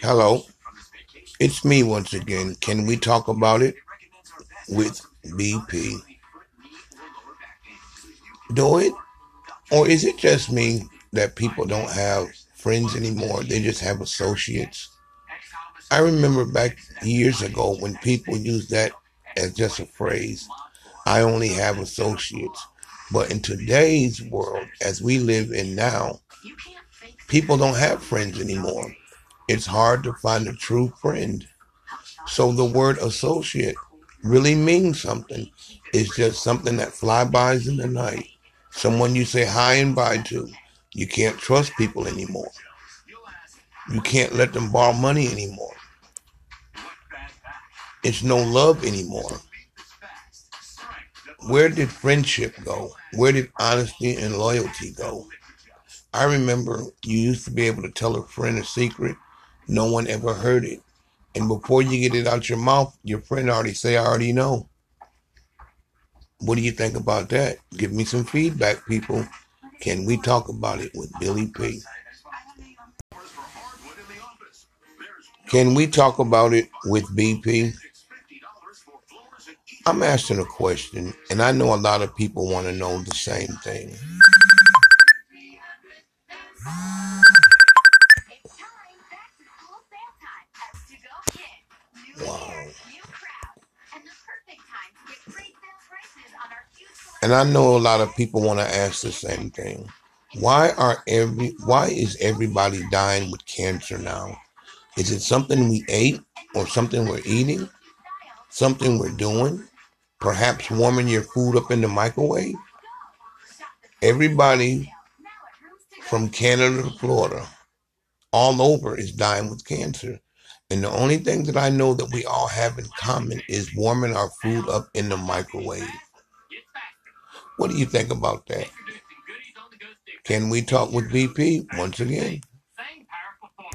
Hello, it's me once again. Can we talk about it with BP? Do it? Or is it just me that people don't have friends anymore? They just have associates? I remember back years ago when people used that as just a phrase. I only have associates. But in today's world, as we live in now, people don't have friends anymore. It's hard to find a true friend. So the word associate really means something. It's just something that flybys in the night. Someone you say hi and bye to. You can't trust people anymore. You can't let them borrow money anymore. It's no love anymore. Where did friendship go? Where did honesty and loyalty go? I remember you used to be able to tell a friend a secret. No one ever heard it. And before you get it out your mouth, your friend already say, I already know. What do you think about that? Give me some feedback, people. Can we talk about it with Billy P? Can we talk about it with BP? I'm asking a question, and I know a lot of people want to know the same thing. And I know a lot of people want to ask the same thing. Why are every why is everybody dying with cancer now? Is it something we ate or something we're eating? Something we're doing? perhaps warming your food up in the microwave. Everybody from Canada to Florida, all over, is dying with cancer. And the only thing that I know that we all have in common is warming our food up in the microwave. What do you think about that? Can we talk with BP once again?